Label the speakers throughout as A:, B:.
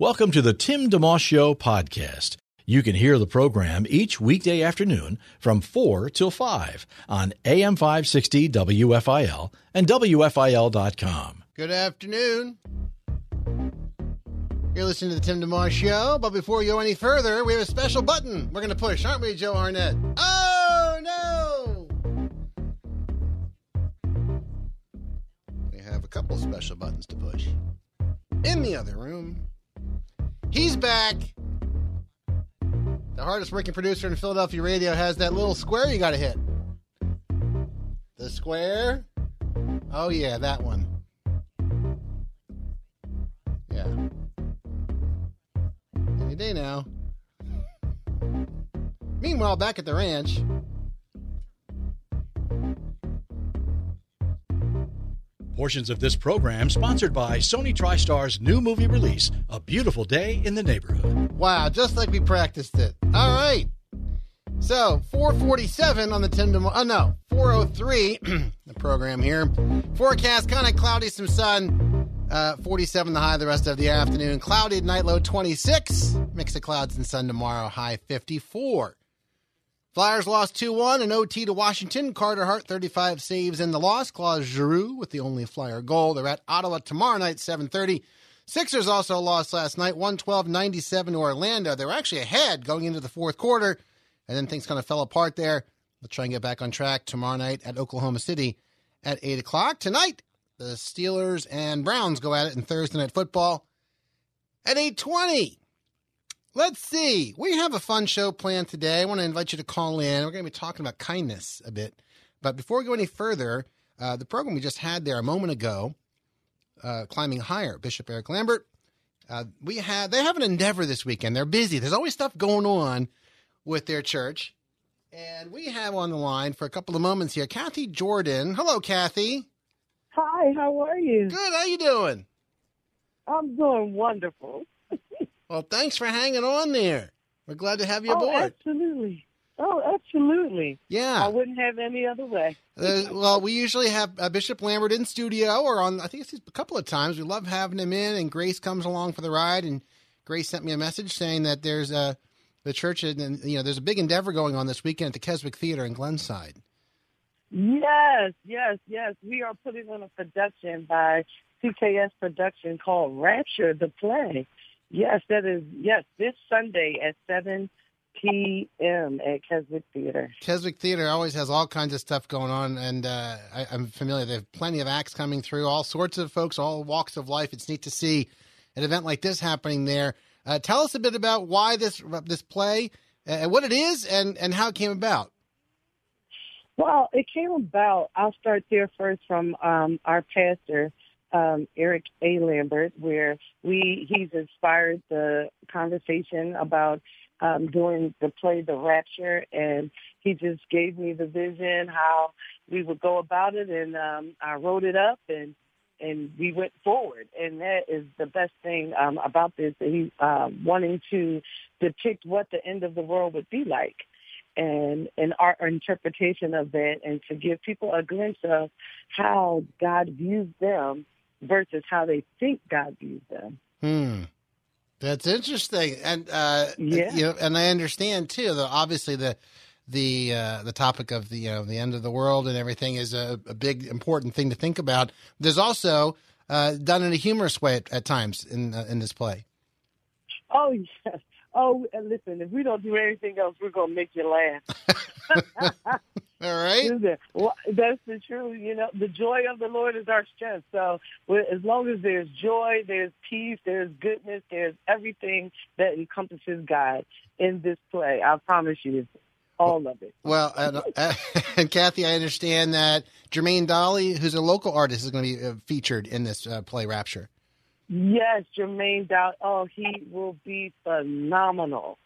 A: Welcome to the Tim DeMoss Show podcast. You can hear the program each weekday afternoon from 4 till 5 on AM 560 WFIL and WFIL.com.
B: Good afternoon. You're listening to the Tim DeMoss Show, but before we go any further, we have a special button we're going to push, aren't we, Joe Arnett? Oh, no! We have a couple special buttons to push. In the other room, he's back. The hardest working producer in Philadelphia radio has that little square you got to hit. The square? Oh, yeah, that one. Yeah. Any day now. Meanwhile, back at the ranch.
A: Portions of this program sponsored by Sony TriStar's new movie release, A Beautiful Day in the Neighborhood.
B: Wow, just like we practiced it. All right. So, 447 on the 10 to, oh no, 403, the program here. Forecast kind of cloudy, some sun. Uh, 47 the high the rest of the afternoon. Cloudy, night low 26. Mix of clouds and sun tomorrow, high 54. Flyers lost 2 1 and OT to Washington. Carter Hart, 35 saves in the loss. Claude Giroux with the only Flyer goal. They're at Ottawa tomorrow night, 7.30. Sixers also lost last night, 112-97 to Orlando. They were actually ahead going into the fourth quarter, and then things kind of fell apart there. They'll try and get back on track tomorrow night at Oklahoma City at 8 o'clock. Tonight, the Steelers and Browns go at it in Thursday Night Football at 8.20. Let's see. We have a fun show planned today. I want to invite you to call in. We're going to be talking about kindness a bit. But before we go any further, uh, the program we just had there a moment ago, uh, Climbing Higher, Bishop Eric Lambert, uh, we had they have an endeavor this weekend. They're busy. There's always stuff going on with their church. And we have on the line for a couple of moments here, Kathy Jordan. Hello, Kathy.
C: Hi, how are you?
B: Good. How you doing?
C: I'm doing wonderful.
B: Well, thanks for hanging on there. We're glad to have you
C: oh,
B: aboard.
C: absolutely. Oh, absolutely.
B: Yeah.
C: I wouldn't have any other way.
B: Uh, well, we usually have uh, Bishop Lambert in studio or on, I think it's a couple of times. We love having him in, and Grace comes along for the ride. And Grace sent me a message saying that there's a, the church, and you know, there's a big endeavor going on this weekend at the Keswick Theater in Glenside.
C: Yes, yes, yes. We are putting on a production by CKS Production called Rapture the Play. Yes, that is, yes, this Sunday at 7 p.m. at Keswick Theater.
B: Keswick Theater always has all kinds of stuff going on, and uh, I, I'm familiar. They have plenty of acts coming through, all sorts of folks, all walks of life. It's neat to see an event like this happening there. Uh, tell us a bit about why this this play, uh, what it is, and and how it came about.
C: Well, it came about. I'll start there first from um, our pastor, um, Eric A. Lambert, where we he's inspired the conversation about um, doing the play The Rapture, and he just gave me the vision how we would go about it, and um, I wrote it up, and and we went forward, and that is the best thing um, about this. He uh, wanting to depict what the end of the world would be like and and our interpretation of that and to give people a glimpse of how God views them versus how they think God views them.
B: Hmm. That's interesting, and uh,
C: Yeah.
B: you know, and I understand too. That obviously the the uh, the topic of the you know the end of the world and everything is a, a big important thing to think about. There's also uh, done in a humorous way at, at times in uh, in this play.
C: Oh yes. Oh, listen, if we don't do anything else, we're gonna make you laugh.
B: All right.
C: Well, that's the truth. You know, the joy of the Lord is our strength. So, as long as there's joy, there's peace, there's goodness, there's everything that encompasses God in this play. I promise you, all of it.
B: Well, and, uh, and Kathy, I understand that Jermaine Dolly, who's a local artist, is going to be uh, featured in this uh, play, Rapture.
C: Yes, Jermaine Doubt. Oh, he will be phenomenal.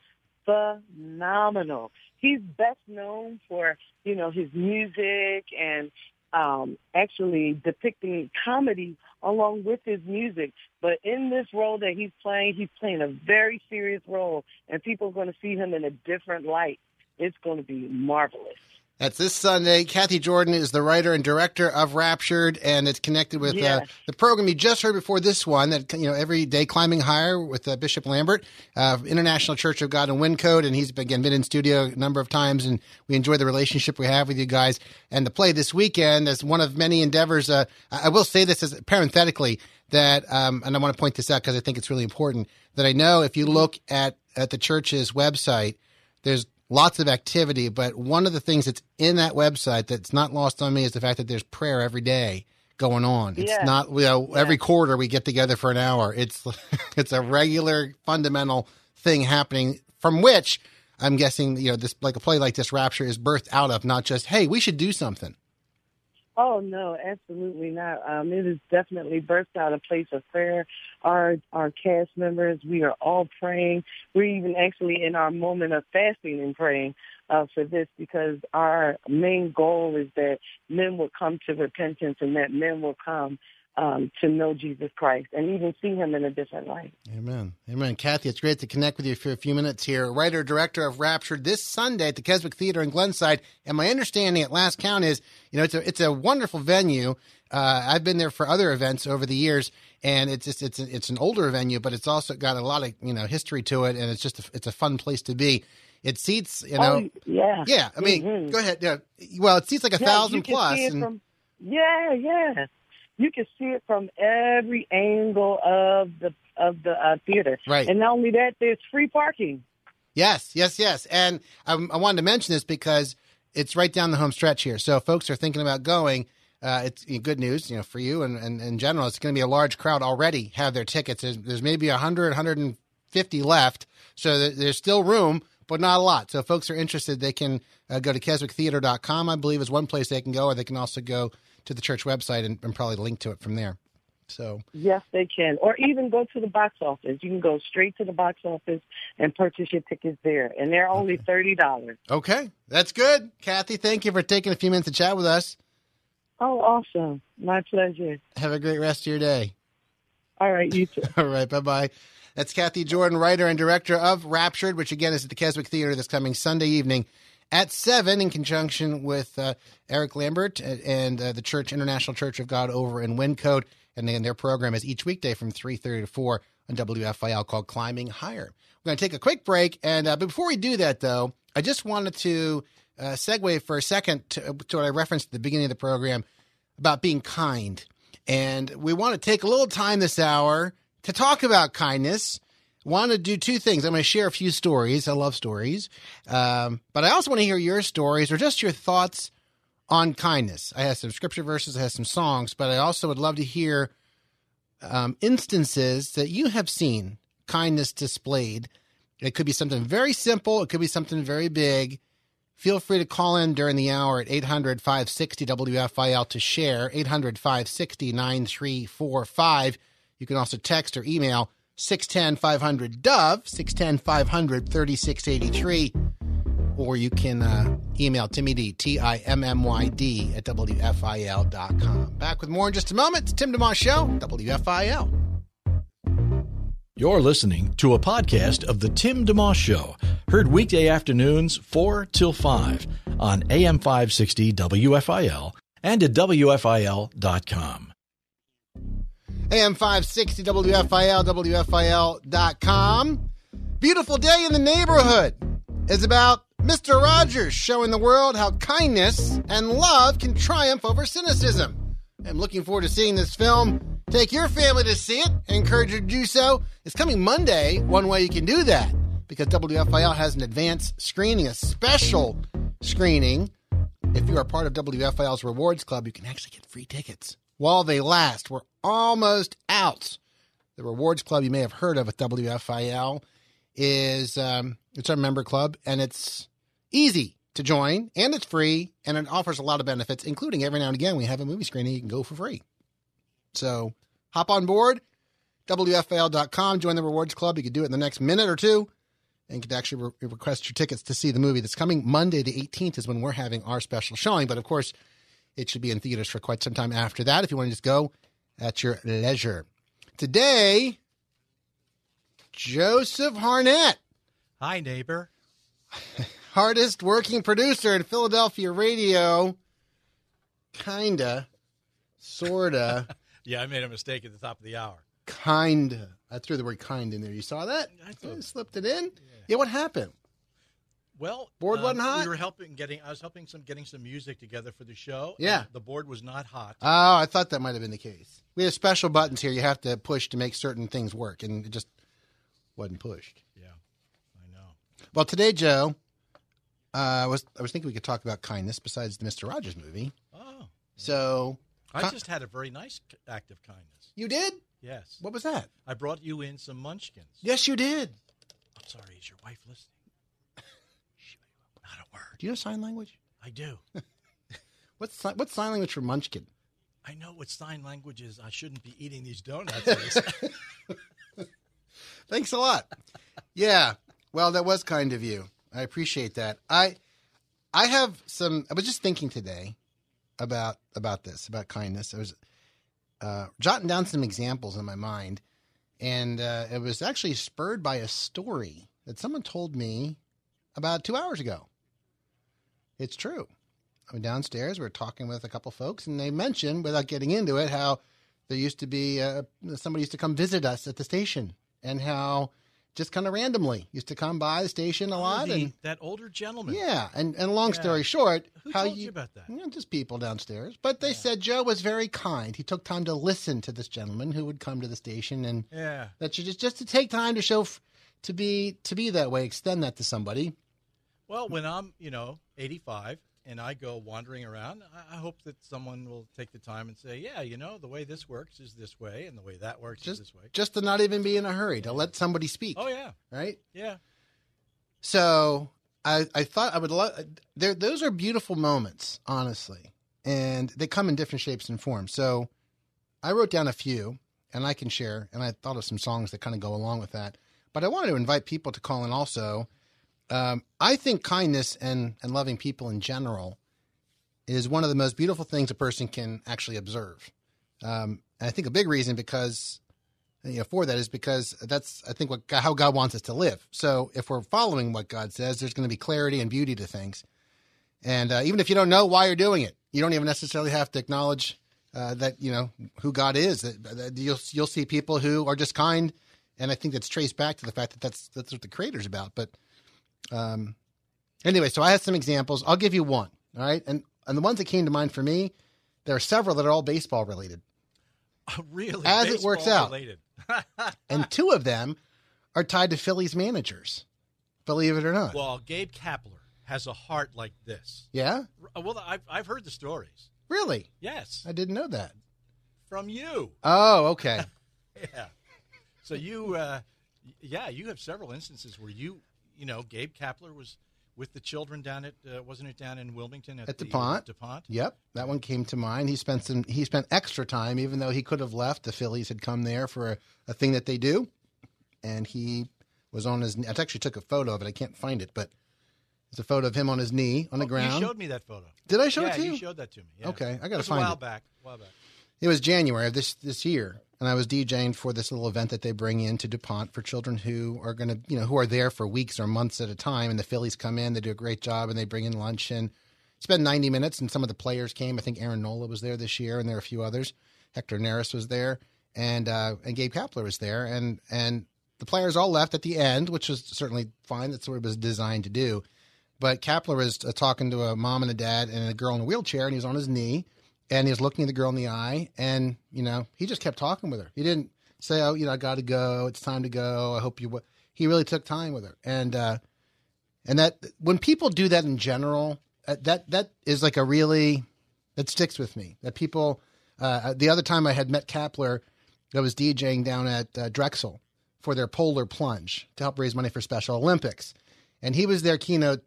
C: Phenomenal. He's best known for, you know, his music and um, actually depicting comedy along with his music. But in this role that he's playing, he's playing a very serious role, and people are going to see him in a different light. It's going to be marvelous.
B: That's this Sunday. Kathy Jordan is the writer and director of Raptured, and it's connected with uh,
C: Yes.
B: uh, the program you just heard before this one. That you know, every day climbing higher with uh, Bishop Lambert, uh, International Church of God in Wyncote, and he's been, again been in studio a number of times, and we enjoy the relationship we have with you guys. And the play this weekend is one of many endeavors. Uh, I I will say this as parenthetically that, um, and I want to point this out because I think it's really important that I know if you look at at the church's website, there's lots of activity, but one of the things that's in that website that's not lost on me is the fact that there's prayer every day going on. It's
C: Yeah.
B: not you know every quarter we get together for an hour. It's it's a regular fundamental thing happening from which I'm guessing you know this like a play like this Rapture is birthed out of not just hey we should do something.
C: Oh no, absolutely not. Um, it is definitely birthed out a place of prayer. Our our cast members, we are all praying. We're even actually in our moment of fasting and praying uh, for this because our main goal is that men will come to repentance and that men will come um, to know Jesus Christ and even see Him in a different light.
B: Amen. Amen. Kathy, it's great to connect with you for a few minutes here. Writer, director of Raptured this Sunday at the Keswick Theater in Glenside. And my understanding at last count is, you know, it's a, it's a wonderful venue. Uh, I've been there for other events over the years and it's just, it's, a, it's an older venue, but it's also got a lot of, you know, history to it. And it's just, a, it's a fun place to be. It seats, you know,
C: oh, yeah.
B: yeah, I mean,
C: Mhm.
B: go ahead. Yeah. Well, it seats like a
C: Yeah,
B: thousand plus. and-
C: from- yeah, yeah. You can see it from every angle of the of the uh, theater.
B: Right.
C: And not only that, there's free parking.
B: Yes, yes, yes. And I, I wanted to mention this because it's right down the home stretch here. So if folks are thinking about going, uh, it's you know, good news, you know, for you and, and in general. It's going to be a large crowd already have their tickets. There's, there's maybe 100, 150 left. So there, there's still room, but not a lot. So if folks are interested, they can uh, go to keswicktheater.com, I believe is one place they can go, or they can also go to the church website and, and probably link to it from there. So
C: Yes, they can. Or even go to the box office. You can go straight to the box office and purchase your tickets there. And they're only thirty dollars.
B: Okay, that's good. Kathy, thank you for taking a few minutes to chat with us.
C: Oh, awesome. My pleasure.
B: Have a great rest of your day.
C: All right, you too.
B: All right, bye bye. That's Kathy Jordan, writer and director of Raptured, which again is at the Keswick Theater this coming Sunday evening at 7 in conjunction with uh, Eric Lambert and, uh, the Church International Church of God over in Wyncote. And then their program is each weekday from 3.30 to 4 on WFIL called Climbing Higher. We're going to take a quick break. And uh, but before we do that, though, I just wanted to uh, segue for a second to, to what I referenced at the beginning of the program about being kind. And we want to take a little time this hour to talk about kindness. Want to do two things. I'm going to share a few stories. I love stories. Um, but I also want to hear your stories or just your thoughts on kindness. I have some scripture verses, I have some songs, but I also would love to hear um, instances that you have seen kindness displayed. It could be something very simple, it could be something very big. Feel free to call in during the hour at 800 560 WFIL to share, 800 560 9345. You can also text or email 610 500 Dove, 610 500 3683. Or you can uh, email Timmy D, T I M M Y D, at WFIL.com. Back with more in just a moment. It's Tim DeMoss Show, WFIL.
A: You're listening to a podcast of The Tim DeMoss Show, heard weekday afternoons 4 till 5 on AM 560 WFIL and at WFIL.com.
B: AM 560 WFIL, WFIL.com. Beautiful day in the neighborhood is about Mr. Rogers showing the world how kindness and love can triumph over cynicism. I'm looking forward to seeing this film. Take your family to see it. I encourage you to do so. It's coming Monday. One way you can do that because WFIL has an advanced screening, a special screening. If you are part of WFIL's Rewards Club, you can actually get free tickets while they last. We're almost out. The Rewards Club you may have heard of at WFIL is um, it's our member club, and it's easy to join, and it's free, and it offers a lot of benefits, including every now and again we have a movie screening you can go for free. So hop on board, WFIL.com. Join the Rewards Club. You can do it in the next minute or two. And you can actually re- request your tickets to see the movie that's coming Monday, the 18th, is when we're having our special showing. But of course, it should be in theaters for quite some time after that if you want to just go at your leisure. Today, Joseph Harnett,
D: Hi, neighbor.
B: hardest working producer in Philadelphia radio. Kinda, sorta,
D: Yeah, I made a mistake at the top of the hour.
B: kinda. I threw the word kind in there. You saw that?
D: I thought-
B: I slipped it in. Yeah, what happened?
D: Well,
B: Board
D: um,
B: wasn't hot?
D: We were helping getting. I was helping some getting some music together for the show.
B: Yeah.
D: the board was not hot.
B: Oh, I thought that might have been the case. We have special buttons here you have to push to make certain things work, and it just wasn't pushed.
D: yeah, I know.
B: Well, today, Joe, uh, I was I was thinking we could talk about kindness besides the Mister Rogers movie.
D: Oh,
B: So
D: I just had a very nice act of kindness.
B: you did.
D: Yes,
B: What was that?
D: I brought you in some munchkins.
B: Yes, you did.
D: I'm sorry. Is your wife listening? Not a word.
B: Do you know sign language?
D: I do.
B: What's what's sign language for Munchkin?
D: I know what sign language is. I shouldn't be eating these donuts.
B: Thanks a lot. yeah. Well, that was kind of you. I appreciate that. I I have some I was just thinking today about about this, about kindness. I was uh, jotting down some examples in my mind and uh, it was actually spurred by a story that someone told me about 2 hours ago. It's true. I mean, downstairs, we are talking with a couple folks and they mentioned without getting into it how there used to be uh, somebody used to come visit us at the station and how just kind of randomly used to come by the station a lot
D: Oh, the-
B: and
D: that older gentleman.
B: yeah and and long
D: Yeah.
B: story short
D: Who
B: how
D: told you about that?
B: you know, just people downstairs but they said joe was very kind he took time to listen to this gentleman who would come to the station and
D: Yeah.
B: that you just just to take time to show f- to be to be that way extend that to somebody
D: Well, when I'm, you know, 85 and I go wandering around, I, I hope that someone will take the time and say, yeah, you know, the way this works is this way and the way that works
B: just
D: is this way.
B: just to not even be in a hurry to let somebody speak
D: Oh, yeah.
B: right
D: Yeah.
B: So I, I thought I would love. There, those are beautiful moments, honestly, and they come in different shapes and forms. So I wrote down a few, and I can share. And I thought of some songs that kind of go along with that. But I wanted to invite people to call in also. Um, I think kindness and and loving people in general is one of the most beautiful things a person can actually observe. Um, and I think a big reason because you know, for that is because that's I think what how God wants us to live. So if we're following what God says, there's going to be clarity and beauty to things. And uh, even if you don't know why you're doing it, you don't even necessarily have to acknowledge uh, that you know who God is. That, that you'll you'll see people who are just kind, and I think that's traced back to the fact that that's that's what the Creator's about. But um, anyway, so I had some examples. I'll give you one. All right, and and the ones that came to mind for me, there are several that are all baseball related.
D: really?
B: As it works out.
D: Related.
B: and two of them are tied to Phillies managers. Believe it or not.
D: well, Gabe Kapler has a heart like this.
B: yeah,
D: Well, I've, I've heard the stories.
B: really?
D: Yes.
B: I didn't know that.
D: From you.
B: Oh, okay.
D: Yeah. So you, uh, yeah, you have several instances where you, you know, Gabe Kapler was with the children down at, uh, wasn't it down in Wilmington at,
B: At
D: the,
B: DuPont.
D: DuPont.
B: yep, that one came to mind. He spent some. He spent extra time, even though he could have left. The Phillies had come there for a, a thing that they do, and he was on his. I actually took a photo of it. I can't find it, but it's a photo of him on his knee on the
D: Oh,
B: ground.
D: You showed me that photo.
B: Did I show
D: yeah,
B: it to you?
D: you showed that to me. Yeah.
B: Okay, I gotta
D: It
B: find
D: a while
B: it.
D: back. A while back.
B: It was January of this this year, and I was DJing for this little event that they bring in to DuPont for children who are going to, you know, who are there for weeks or months at a time. And the Phillies come in, they do a great job, and they bring in lunch and spend 90 minutes. And some of the players came. I think Aaron Nola was there this year, and there are a few others. Hector Neris was there, and uh, and Gabe Kapler was there, and and the players all left at the end, which was certainly fine. That's what it was designed to do. But Kapler was uh, talking to a mom and a dad and a girl in a wheelchair, and he was on his knee, and he was looking the girl in the eye, and you know he just kept talking with her. He didn't say, "Oh, you know, I got to go. It's time to go. I hope you." W-. He really took time with her, and uh, and that when people do that in general, uh, that that is like a really that sticks with me. That people. Uh, the other time I had met Kapler, I was DJing down at uh, Drexel for their Polar Plunge to help raise money for Special Olympics, and he was their keynote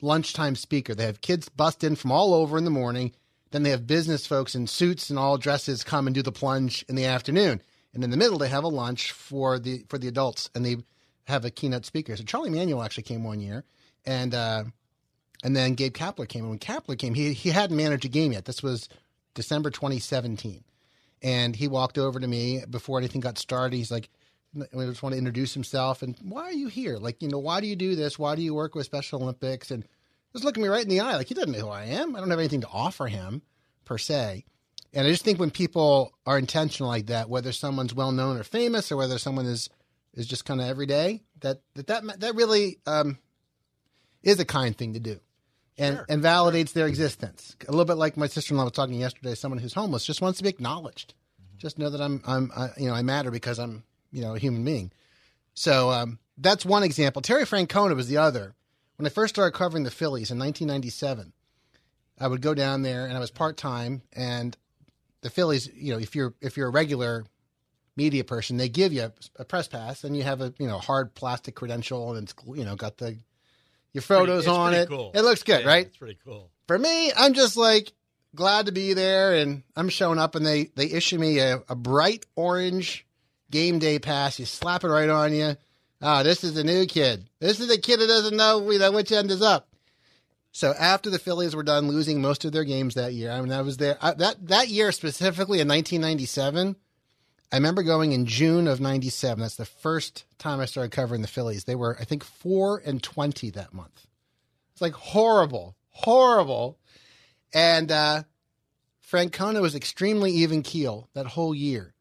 B: lunchtime speaker. They have kids bust in from all over in the morning. Then they have business folks in suits and all dresses come and do the plunge in the afternoon. and in the middle they have a lunch for the for the adults, and they have a keynote speaker. So Charlie Manuel actually came one year, and uh, and then Gabe Kapler came. And when Kapler came, he he hadn't managed a game yet. This was December 2017, and he walked over to me before anything got started. He's like. We just want to introduce himself and why are you here? Like, you know, why do you do this? Why do you work with Special Olympics? And just looking me right in the eye, like he doesn't know who I am. I don't have anything to offer him per se. And I just think when people are intentional like that, whether someone's well known or famous, or whether someone is is just kind of everyday, that that that, that really um, is a kind thing to do, and
D: Sure.
B: and validates their existence. A little bit like my sister in law was talking yesterday. Someone who's homeless just wants to be acknowledged. Just know that I'm I'm I, you know I matter because I'm you know a human being. So um, that's one example. Terry Francona was the other. When I first started covering the Phillies in 1997, I would go down there and I was part time. And the Phillies, you know, if you're if you're a regular media person, they give you a, press pass and you have a you know hard plastic credential and it's you know got the your photos
D: It's
B: on it.
D: Cool.
B: It looks good,
D: Yeah,
B: right?
D: It's pretty cool.
B: For me, I'm just like glad to be there and I'm showing up and they they issue me a, a bright orange game day pass. You slap it right on you. Ah, this is the new kid. This is the kid that doesn't know you know, which end is up. So after the Phillies were done losing most of their games that year, I mean, I was there. I, that that year specifically in 1997, I remember going in June of '97. That's the first time I started covering the Phillies. They were, I think, four and twenty that month. It's like horrible, horrible. And uh, Francona was extremely even keel that whole year,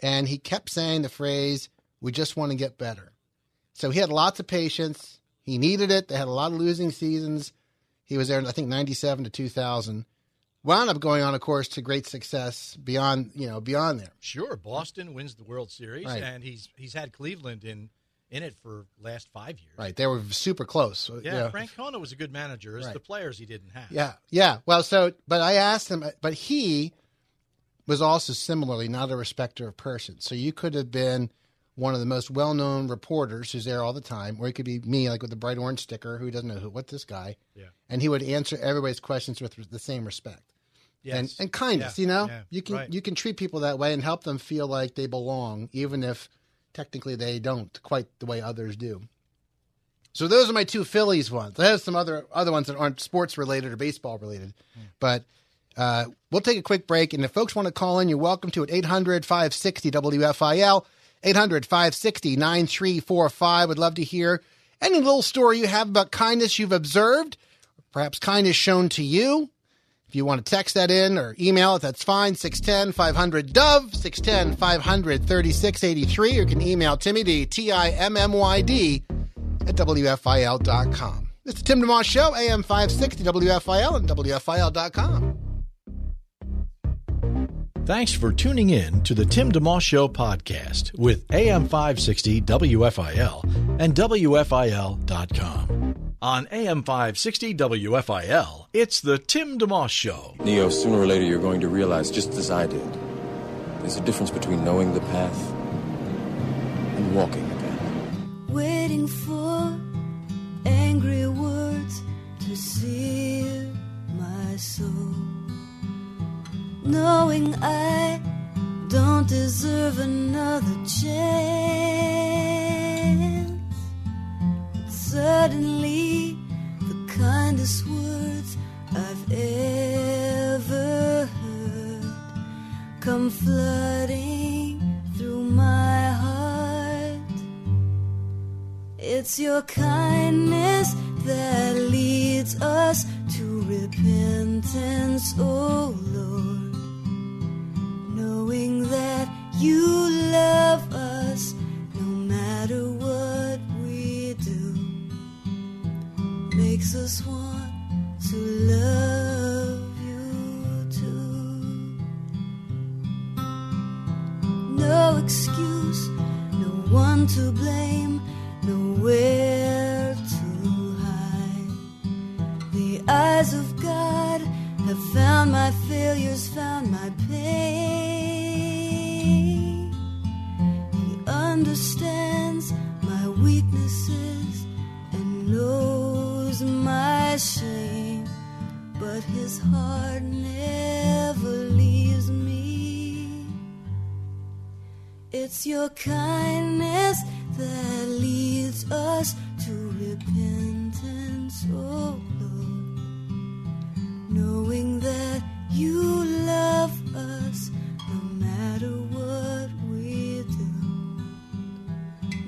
B: and he kept saying the phrase, "We just want to get better." So he had lots of patience. He needed it. They had a lot of losing seasons. He was there, I think, '97 to 2000. Wound up going on, of course, to great success beyond, you know, beyond there.
D: Sure, Boston wins the World Series,
B: Right.
D: and he's he's had Cleveland in in it for last five years.
B: Right, they were super close.
D: Yeah, Francona was a good manager. It's
B: Right.
D: the players he didn't have.
B: Yeah, yeah. Well, so, but I asked him, but he was also similarly not a respecter of persons. So you could have been one of the most well-known reporters who's there all the time, or it could be me, like with the bright orange sticker, who doesn't know who, what's this guy?
D: Yeah.
B: And he would answer everybody's questions with the same respect
D: Yes.
B: and and kindness.
D: Yeah,
B: You know,
D: yeah,
B: you can
D: right.
B: you can treat people that way and help them feel like they belong, even if technically they don't quite the way others do. So those are my two Phillies ones. I have some other other ones that aren't sports related or baseball related, but uh, we'll take a quick break. And if folks want to call in, you're welcome to at 800 560 WFIL, 800 560 9345. Would love to hear any little story you have about kindness you've observed, perhaps kindness shown to you. If you want to text that in or email it, that's fine. 610 500 Dove, 610 500 3683. Or you can email Timmy D, T I M M Y D, at WFIL.com. It's the Tim DeMoss Show, AM 560 WFIL and WFIL.com.
A: Thanks for tuning in to the Tim DeMoss Show podcast with AM 560 WFIL and WFIL.com. On AM 560 WFIL, it's the Tim DeMoss Show.
E: Neo, sooner or later you're going to realize, just as I did, there's a difference between knowing the path and walking the path.
F: waiting for angry words to sear my soul. Knowing I don't deserve another chance. Suddenly, the kindest words I've ever heard come flooding through my heart. It's your kindness that leads us to repentance, oh one to blame, nowhere to hide. The eyes of God have found my failures, found my pain. He understands my weaknesses and knows my shame, but his heart It's your kindness that leads us to repentance, oh Lord. Knowing that you love us no matter what we do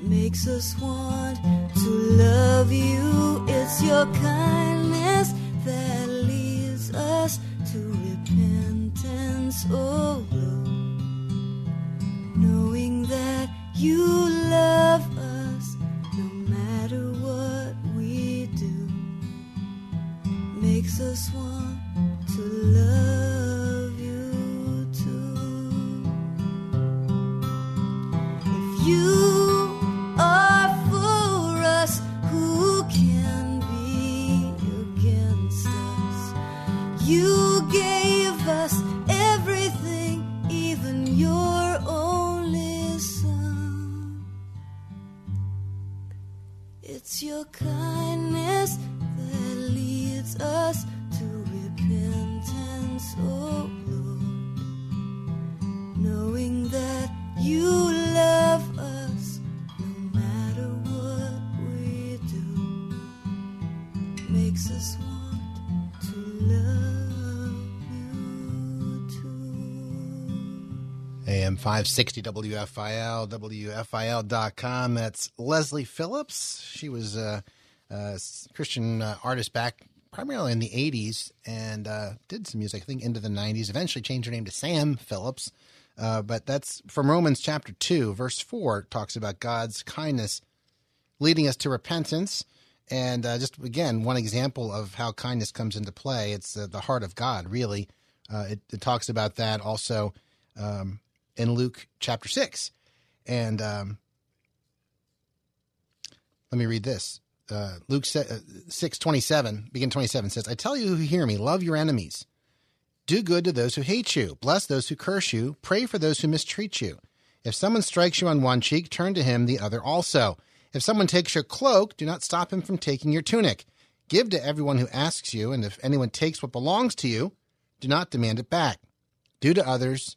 F: makes us want to love you. It's your kindness that leads us to repentance, oh
B: 560 WFIL, WFIL.com. That's Leslie Phillips. She was a, a Christian uh, artist back primarily in the 80s and uh, did some music, I think, into the 90s. Eventually changed her name to Sam Phillips. Uh, but that's from Romans chapter 2, verse 4, talks about God's kindness leading us to repentance. And uh, just again, one example of how kindness comes into play. It's uh, the heart of God, really. Uh, it, it talks about that also um, in Luke chapter 6. And um, let me read this. Uh, Luke uh, 6 27, begin 27 says, I tell you who hear me, love your enemies. Do good to those who hate you. Bless those who curse you. Pray for those who mistreat you. If someone strikes you on one cheek, turn to him the other also. If someone takes your cloak, do not stop him from taking your tunic. Give to everyone who asks you, and if anyone takes what belongs to you, do not demand it back. Do to others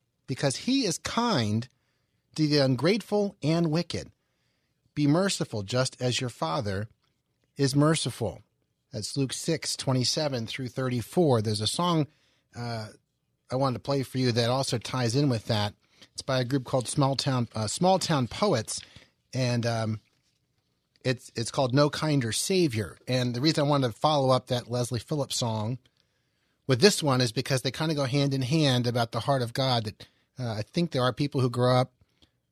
B: because He is kind to the ungrateful and wicked. Be merciful, just as your Father is merciful. That's Luke 6, 27 through 34. There's a song uh, I wanted to play for you that also ties in with that. It's by a group called Small Town, uh, Small Town Poets, and um, it's, it's called No Kinder Savior. And the reason I wanted to follow up that Leslie Phillips song with this one is because they kind of go hand in hand about the heart of God. That uh, I think there are people who grow up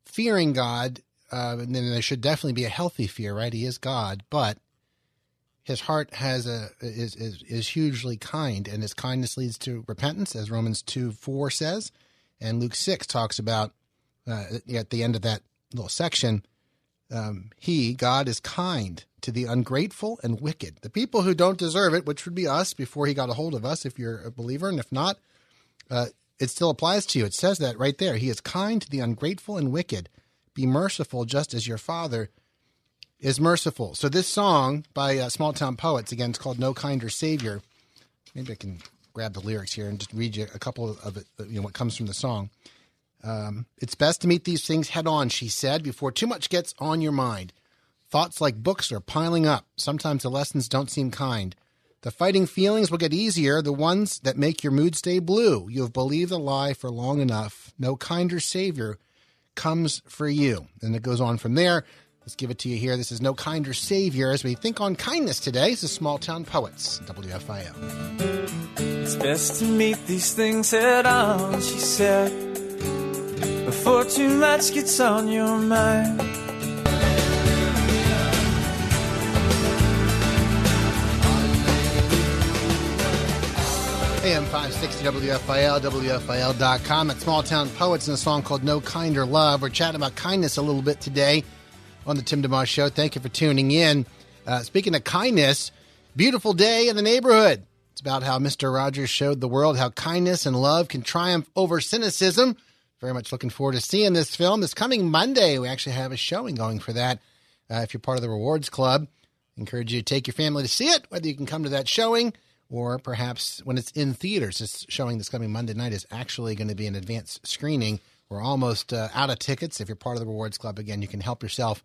B: fearing God, uh, and then there should definitely be a healthy fear, right? He is God, but his heart has a is, is is hugely kind, and his kindness leads to repentance, as Romans two four says, and Luke six talks about uh, at the end of that little section. Um, he God is kind to the ungrateful and wicked, the people who don't deserve it, which would be us before he got a hold of us, if you're a believer, and if not, uh, it still applies to you. It says that right there. He is kind to the ungrateful and wicked. Be merciful, just as your Father is merciful. So this song by uh, Small Town Poets again, it's called "No Kinder Savior." Maybe I can grab the lyrics here and just read you a couple of it. You know what comes from the song. Um, it's best to meet these things head on, she said, before too much gets on your mind. Thoughts like books are piling up. Sometimes the lessons don't seem kind. The fighting feelings will get easier, the ones that make your mood stay blue. You have believed a lie for long enough. No kinder Savior comes for you. And it goes on from there. Let's give it to you here. This is No Kinder Savior as we think on kindness today. This is Small Town Poets, WFIL.
G: It's best to meet these things head on, she said, before too much gets on your mind.
B: AM 560 WFIL, WFIL.com at Small Town Poets and a song called No Kinder Love. We're chatting about kindness a little bit today on the Tim DeMoss Show. Thank you for tuning in. Uh, speaking of kindness, beautiful day in the neighborhood. It's about how Mr. Rogers showed the world how kindness and love can triumph over cynicism. Very much looking forward to seeing this film. This coming Monday, we actually have a showing going for that. Uh, if you're part of the Rewards Club, encourage you to take your family to see it, whether you can come to that showing or perhaps when it's in theaters. This showing this coming Monday night is actually going to be an advanced screening. We're almost uh, out of tickets. If you're part of the Rewards Club, again, you can help yourself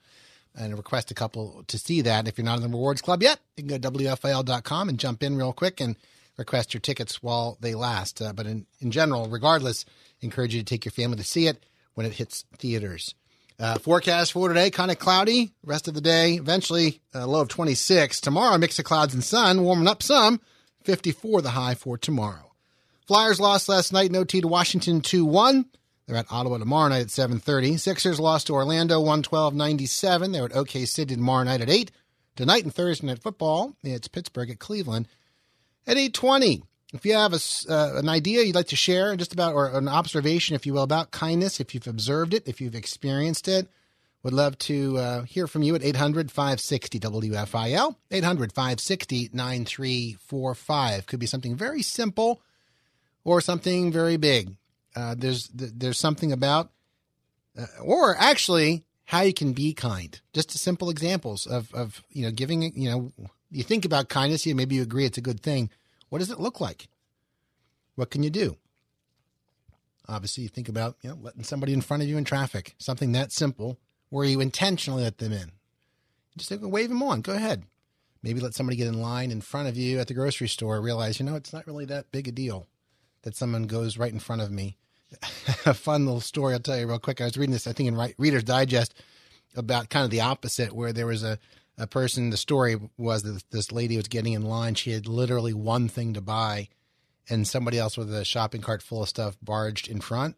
B: and request a couple to see that. If you're not in the Rewards Club yet, you can go to WFIL.com and jump in real quick and request your tickets while they last. Uh, but in, in general, regardless, encourage you to take your family to see it when it hits theaters. Uh, forecast for today, kind of cloudy. Rest of the day, eventually a low of 26. Tomorrow, mix of clouds and sun, warming up some. 54 the high for tomorrow. Flyers lost last night in OT to Washington 2-1. They're at Ottawa tomorrow night at 7.30. Sixers lost to Orlando 112-97. They're at OK OKC tomorrow night at 8. Tonight and Thursday night football, it's Pittsburgh at Cleveland at 8.20. If you have a, uh, an idea you'd like to share, just about, or an observation, if you will, about kindness, if you've observed it, if you've experienced it, would love to uh, hear from you at 800 560 WFIL, 800 560 9345. Could be something very simple or something very big. Uh, there's there's something about, uh, or actually, how you can be kind. Just simple examples of, of you know giving. You know, you think about kindness, you maybe you agree it's a good thing. What does it look like? What can you do? Obviously, you think about you know letting somebody in front of you in traffic. Something that simple where you intentionally let them in. Just wave them on. Go ahead. Maybe let somebody get in line in front of you at the grocery store. Realize, you know, it's not really that big a deal that someone goes right in front of me. a fun little story I'll tell you real quick. I was reading this, I think, in Reader's Digest about kind of the opposite, where there was a, a person, the story was that this lady was getting in line. She had literally one thing to buy, and somebody else with a shopping cart full of stuff barged in front.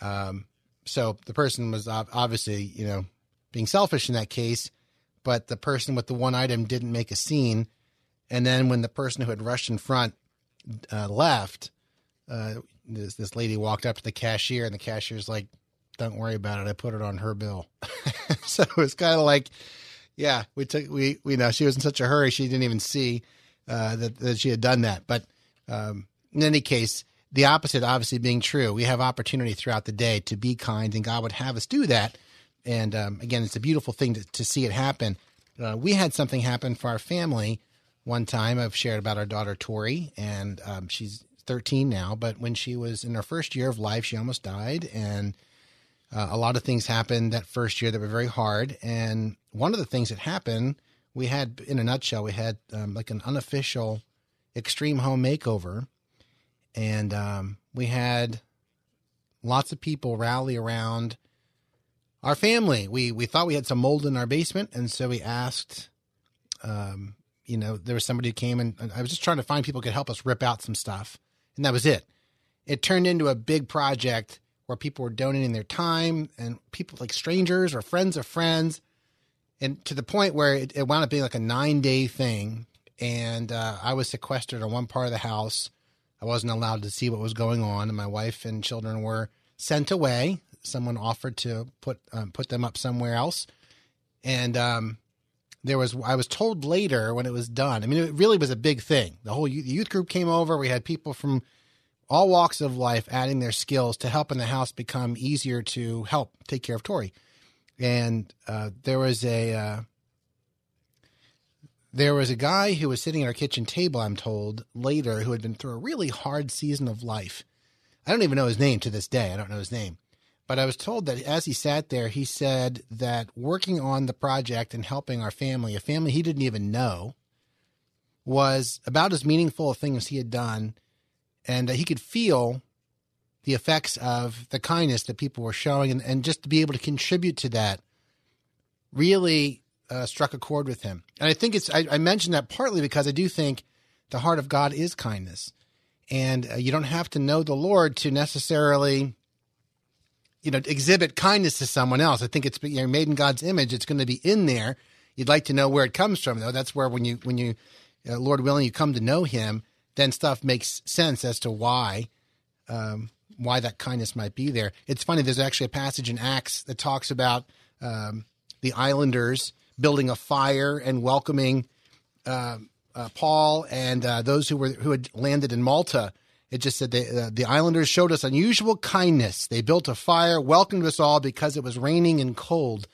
B: Um, so the person was obviously, you know, being selfish in that case, but the person with the one item didn't make a scene. And then when the person who had rushed in front uh, left, uh, this this lady walked up to the cashier, and the cashier's like, "Don't worry about it. I put it on her bill." so it was kind of like, yeah, we took we we know she was in such a hurry she didn't even see uh, that that she had done that. But um, in any case, the opposite obviously being true. We have opportunity throughout the day to be kind, and God would have us do that. And um, again, it's a beautiful thing to, to see it happen. Uh, we had something happen for our family one time. I've shared about our daughter Tori, and um, she's 13 now. But when she was in her first year of life, she almost died, and uh, a lot of things happened that first year that were very hard. And one of the things that happened, we had, in a nutshell, we had um, like an unofficial extreme home makeover and um, we had lots of people rally around our family. We we thought we had some mold in our basement, and so we asked. Um, you know, there was somebody who came and I was just trying to find people could help us rip out some stuff, and that was it. It turned into a big project where people were donating their time and people like strangers or friends of friends, and to the point where it, it wound up being like a nine day thing. And uh, I was sequestered in one part of the house I wasn't allowed to see what was going on, and my wife and children were sent away. Someone offered to put um, put them up somewhere else, and um, there was I was told later when it was done. I mean, it really was a big thing. The whole youth group came over. We had people from all walks of life adding their skills to helping the house become easier to help take care of Tori. And uh, there was a uh, there was a guy who was sitting at our kitchen table, I'm told, later, who had been through a really hard season of life. I don't even know his name to this day. I don't know his name. But I was told that as he sat there, he said that working on the project and helping our family, a family he didn't even know, was about as meaningful a thing as he had done. And that he could feel the effects of the kindness that people were showing and, and just to be able to contribute to that really uh, struck a chord with him. And I think it's, I, I, mentioned that partly because I do think the heart of God is kindness. And uh, you don't have to know the Lord to necessarily, you know, exhibit kindness to someone else. I think it's you're made in God's image. It's going to be in there. You'd like to know where it comes from, though. That's where when you, when you, uh, Lord willing, you come to know Him, then stuff makes sense as to why um, why that kindness might be there. It's funny. There's actually a passage in Acts that talks about um, the islanders building a fire and welcoming uh, uh, Paul and uh, those who were who had landed in Malta. It just said they, uh, the islanders showed us unusual kindness. They built a fire, welcomed us all because it was raining and cold,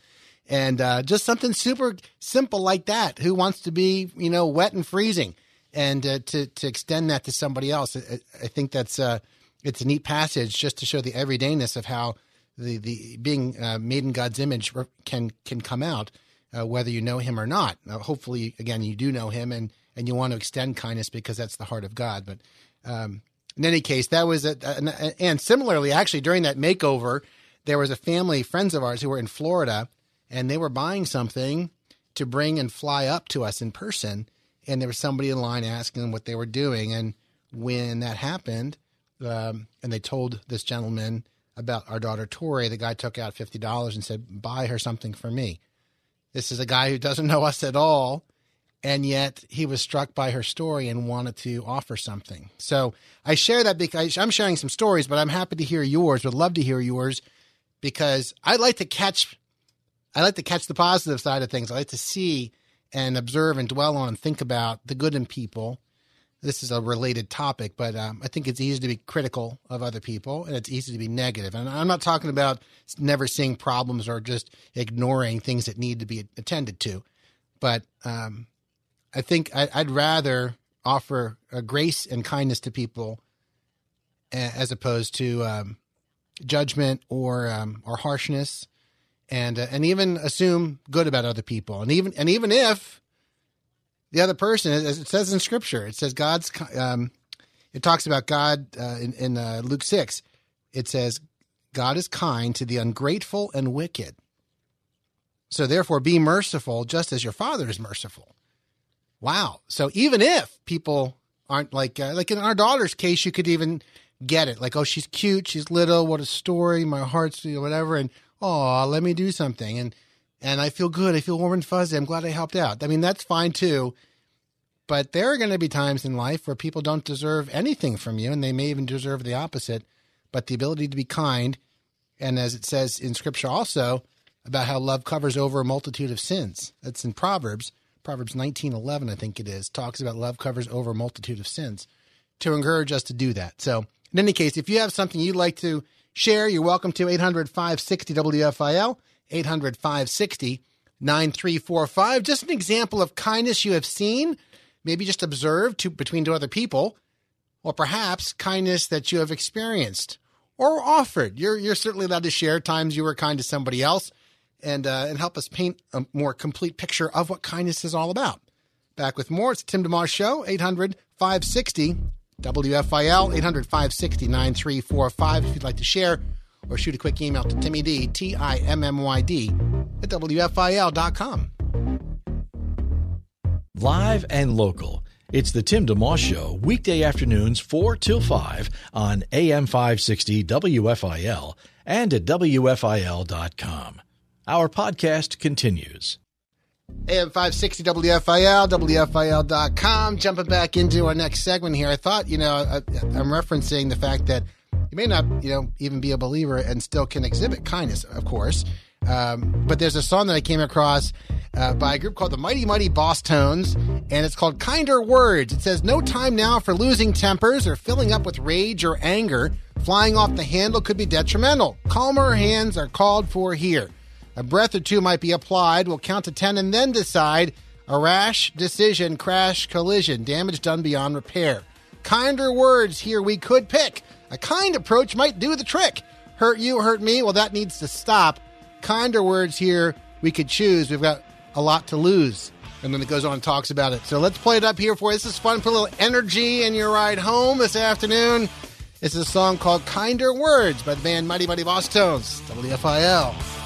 B: and uh, just something super simple like that. Who wants to be you know wet and freezing, and uh, to to extend that to somebody else? I, I think that's it's a neat passage just to show the everydayness of how the the being made in God's image can can come out, uh, whether you know Him or not. Now, hopefully, again, you do know Him, and and you want to extend kindness because that's the heart of God. But um, in any case, that was a, and similarly, actually, during that makeover, there was a family, friends of ours, who were in Florida, and they were buying something to bring and fly up to us in person, and there was somebody in line asking them what they were doing, and when that happened, um, and they told this gentleman about our daughter Tori, the guy took out fifty dollars and said, "Buy her something for me." This is a guy who doesn't know us at all, and yet he was struck by her story and wanted to offer something. So I share that because I'm sharing some stories, but I'm happy to hear yours. Would love to hear yours because I like to catch, I like to catch the positive side of things. I like to see and observe and dwell on think about the good in people. This is a related topic, but um, I think it's easy to be critical of other people and it's easy to be negative. And I'm not talking about never seeing problems or just ignoring things that need to be attended to, but um, I think I, would rather offer grace and kindness to people as opposed to um, judgment or um, or harshness, and uh, and even assume good about other people, and even and even if the other person, as it says in Scripture, it says God's. Um, it talks about God uh, in, in uh, Luke six. It says God is kind to the ungrateful and wicked. So therefore, be merciful, just as your Father is merciful. Wow. So even if people aren't like uh, like in our daughter's case, you could even get it. Like, oh, she's cute, she's little, what a story, my heart's whatever, and oh, let me do something, and and I feel good, I feel warm and fuzzy. I'm glad I helped out. I mean, that's fine too. But there are going to be times in life where people don't deserve anything from you, and they may even deserve the opposite. But the ability to be kind, and as it says in Scripture also about how love covers over a multitude of sins. That's in Proverbs Proverbs 19:11 I think it is talks about love covers over a multitude of sins to encourage us to do that. So, in any case, if you have something you'd like to share, you're welcome to 800-560 WFIL, 800-560 9345. Just an example of kindness you have seen, maybe just observed to, between two other people, or perhaps kindness that you have experienced or offered. You're, you're certainly allowed to share times you were kind to somebody else and uh, and help us paint a more complete picture of what kindness is all about. Back with more. It's Tim DeMoss Show, 800 560 WFIL, 800 560 9345. If you'd like to share or shoot a quick email to Timmy D, T I M M Y D, at WFIL.com.
A: Live and local. It's the Tim DeMoss Show, weekday afternoons 4 till 5 on AM 560 WFIL and at WFIL.com. Our podcast continues.
B: AM 560 WFIL, WFIL.com. Jumping back into our next segment here. I thought, you know, I, I'm referencing the fact that you may not, you know, even be a believer and still can exhibit kindness, of course. Um, but there's a song that I came across uh, by a group called the Mighty Mighty Bosstones, and it's called Kinder Words. It says, No time now for losing tempers or filling up with rage or anger. Flying off the handle could be detrimental. Calmer hands are called for here. A breath or two might be applied. We'll count to 10 and then decide a rash decision, crash, collision, damage done beyond repair. Kinder words here we could pick. A kind approach might do the trick. Hurt you, hurt me. Well, that needs to stop. Kinder words here we could choose. We've got a lot to lose. And then it goes on and talks about it. So let's play it up here for you. This is fun. Put a little energy in your ride home this afternoon. This is a song called Kinder Words by the band Mighty Mighty Bosstones, WFIL.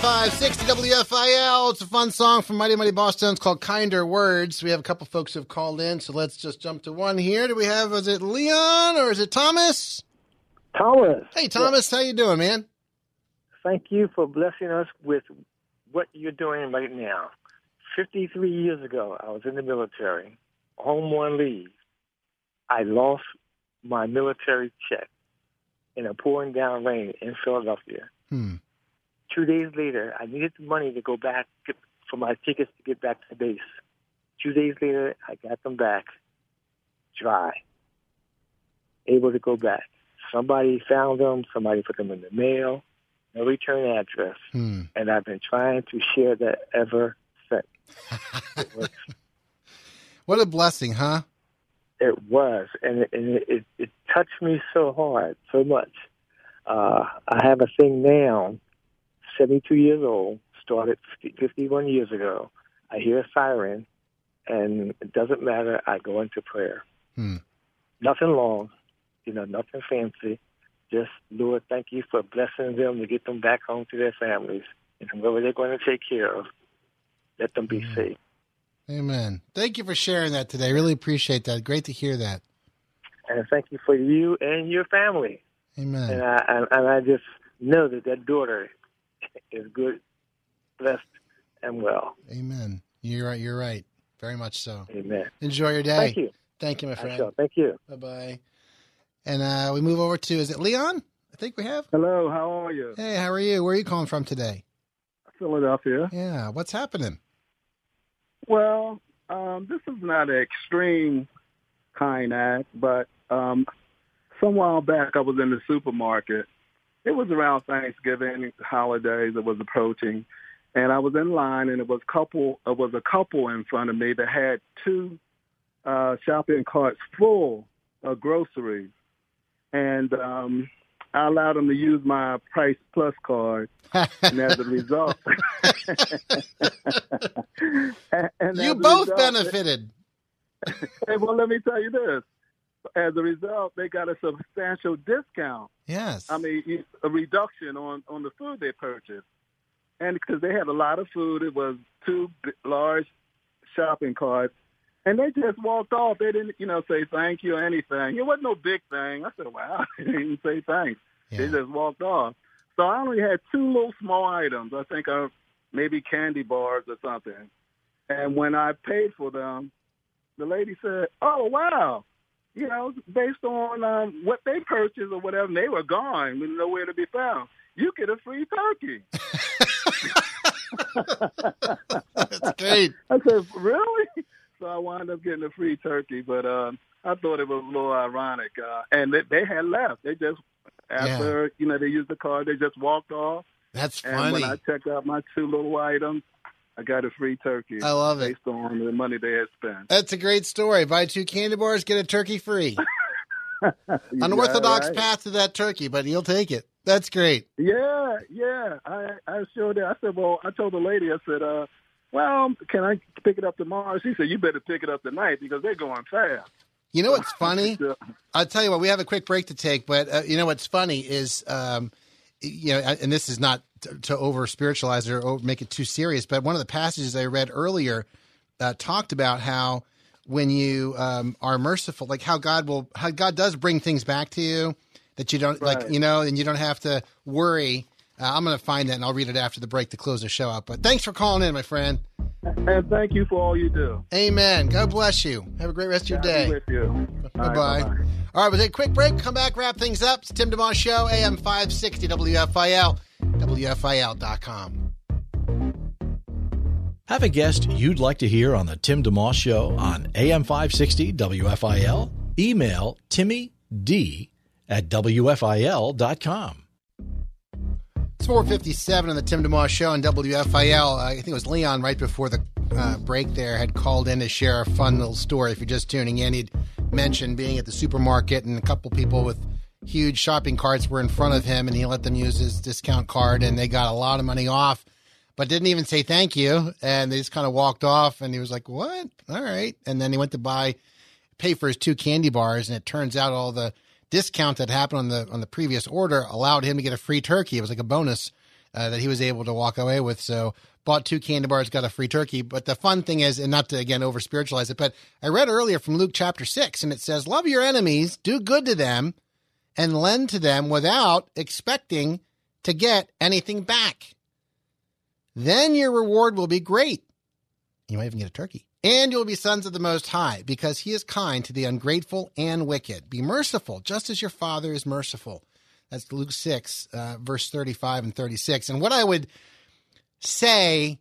B: 560 WFIL. It's a fun song from Mighty Mighty Bosstones. It's called Kinder Words. We have a couple folks who have called in, so let's just jump to one here. Do we have, is it Leon or is it Thomas?
H: Thomas.
B: Hey, Thomas, how you doing, man?
H: Thank you for blessing us with what you're doing right now. 53 years ago, I was in the military, home one leave. I lost my military check in a pouring down rain in Philadelphia.
B: Hmm.
H: Two days later, I needed the money to go back to, for my tickets to get back to base. Two days later, I got them back dry, able to go back. Somebody found them, somebody put them in the mail, no return address.
B: Hmm.
H: And I've been trying to share that ever since.
B: What a blessing, huh?
H: it was, and, it, and it, it, it touched me so hard, so much. Uh, I have a thing now, 72 years old, started 50, 51 years ago. I hear a siren, and it doesn't matter. I go into prayer.
B: Hmm.
H: Nothing long, you know, nothing fancy. Just, Lord, thank you for blessing them to get them back home to their families. And whoever they're going to take care of, let them be safe.
B: Amen. Thank you for sharing that today. Really appreciate that. Great to hear that.
H: And thank you for you and your family.
B: Amen.
H: And I, and, and I just know that that daughter is good, blessed, and well.
B: Amen. You're right. You're right. Very much so.
H: Amen.
B: Enjoy your day.
H: Thank you.
B: Thank you, my friend.
H: shall. Thank you.
B: Bye bye. And uh, we move over to is it Leon? I think we have.
I: Hello, how are you?
B: Hey, how are you? Where are you calling from today?
I: Philadelphia.
B: Yeah. What's happening?
I: Well, um, this is not an extreme kind act, but um, some while back I was in the supermarket. It was around Thanksgiving holidays. It was approaching, and I was in line, and it was couple. It was a couple in front of me that had two uh, shopping carts full of groceries, and um, I allowed them to use my Price Plus card, and as a result, and, and
B: you both
I: result-
B: benefited.
I: Hey, well, let me tell you this. As a result, they got a substantial discount.
B: Yes.
I: I mean, a reduction on on the food they purchased, and because they had a lot of food, it was two large shopping carts, and they just walked off. They didn't, you know, say thank you or anything. It wasn't no big thing. I said, wow, they didn't say thanks. They just walked off. So I only had two little small items. I think uh, maybe candy bars or something. And when I paid for them, the lady said, "Oh wow." You know, based on um, what they purchased or whatever, they were gone, with nowhere to be found. You get a free turkey.
B: That's great.
I: I said, really? So I wound up getting a free turkey, but um, I thought it was a little ironic. Uh, and they, they had left. They just after you know they used the card, they just walked off.
B: That's
I: And when
B: funny.
I: I checked out my two little items, I got a free turkey.
B: I love it.
I: based on the money they had spent.
B: That's a great story. Buy two candy bars, get a turkey free. Unorthodox
I: right.
B: path to that turkey, but you'll take it. That's great.
I: Yeah, yeah. I I sure did. I said, well, I told the lady, I said, uh, well, can I pick it up tomorrow? She said, you better pick it up tonight because they're going fast.
B: You know what's funny? I'll tell you what. We have a quick break to take, but uh, you know what's funny is, um, you know, and this is not to, to over spiritualize or over, make it too serious, but one of the passages I read earlier uh, talked about how when you um, are merciful, like how God will, how God does bring things back to you that you don't like, you know, and you don't have to worry. Uh, I'm going to find that and I'll read it after the break to close the show out. But thanks for calling in, my friend.
I: And thank you for all you do.
B: Amen. God bless you. Have a great rest of your
I: God be
B: day.
I: with you.
B: Bye bye.
I: right, bye-bye.
B: All right, we'll take a quick break. Come back, wrap things up. It's Tim DeMoss Show, AM 560 WFIL, WFIL.com.
A: Have a guest you'd like to hear on the Tim DeMoss Show on AM 560 WFIL? Email Timmy D at WFIL.com.
B: It's 457 on the Tim DeMoss Show on WFIL. Uh, I think it was Leon right before the uh, break there had called in to share a fun little story. If you're just tuning in, he'd mentioned being at the supermarket and a couple people with huge shopping carts were in front of him and he let them use his discount card and they got a lot of money off but didn't even say thank you and they just kind of walked off and he was like what all right and then he went to buy pay for his two candy bars and it turns out all the discount that happened on the on the previous order allowed him to get a free turkey it was like a bonus uh, that he was able to walk away with. So bought two candy bars, got a free turkey. But the fun thing is, and not to again over spiritualize it, but I read earlier from Luke chapter six, and it says, "Love your enemies, do good to them, and lend to them without expecting to get anything back. Then your reward will be great. You might even get a turkey." And you'll be sons of the Most High, because he is kind to the ungrateful and wicked. Be merciful, just as your Father is merciful. That's Luke 6, uh, verse 35 and 36. And what I would say,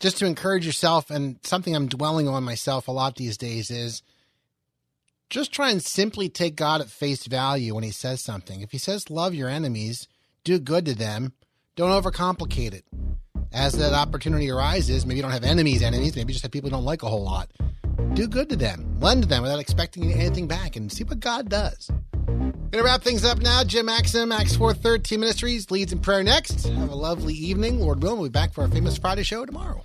B: just to encourage yourself, and something I'm dwelling on myself a lot these days, is just try and simply take God at face value when he says something. If he says, love your enemies, do good to them, don't overcomplicate it as that opportunity arises, maybe you don't have enemies, enemies, maybe you just have people you don't like a whole lot. Do good to them, lend to them without expecting anything back, and see what God does. Gonna wrap things up now. Jim Maxim, Acts 413 Ministries, leads in prayer next. Have a lovely evening. Lord willing, we'll be back for our famous Friday show tomorrow.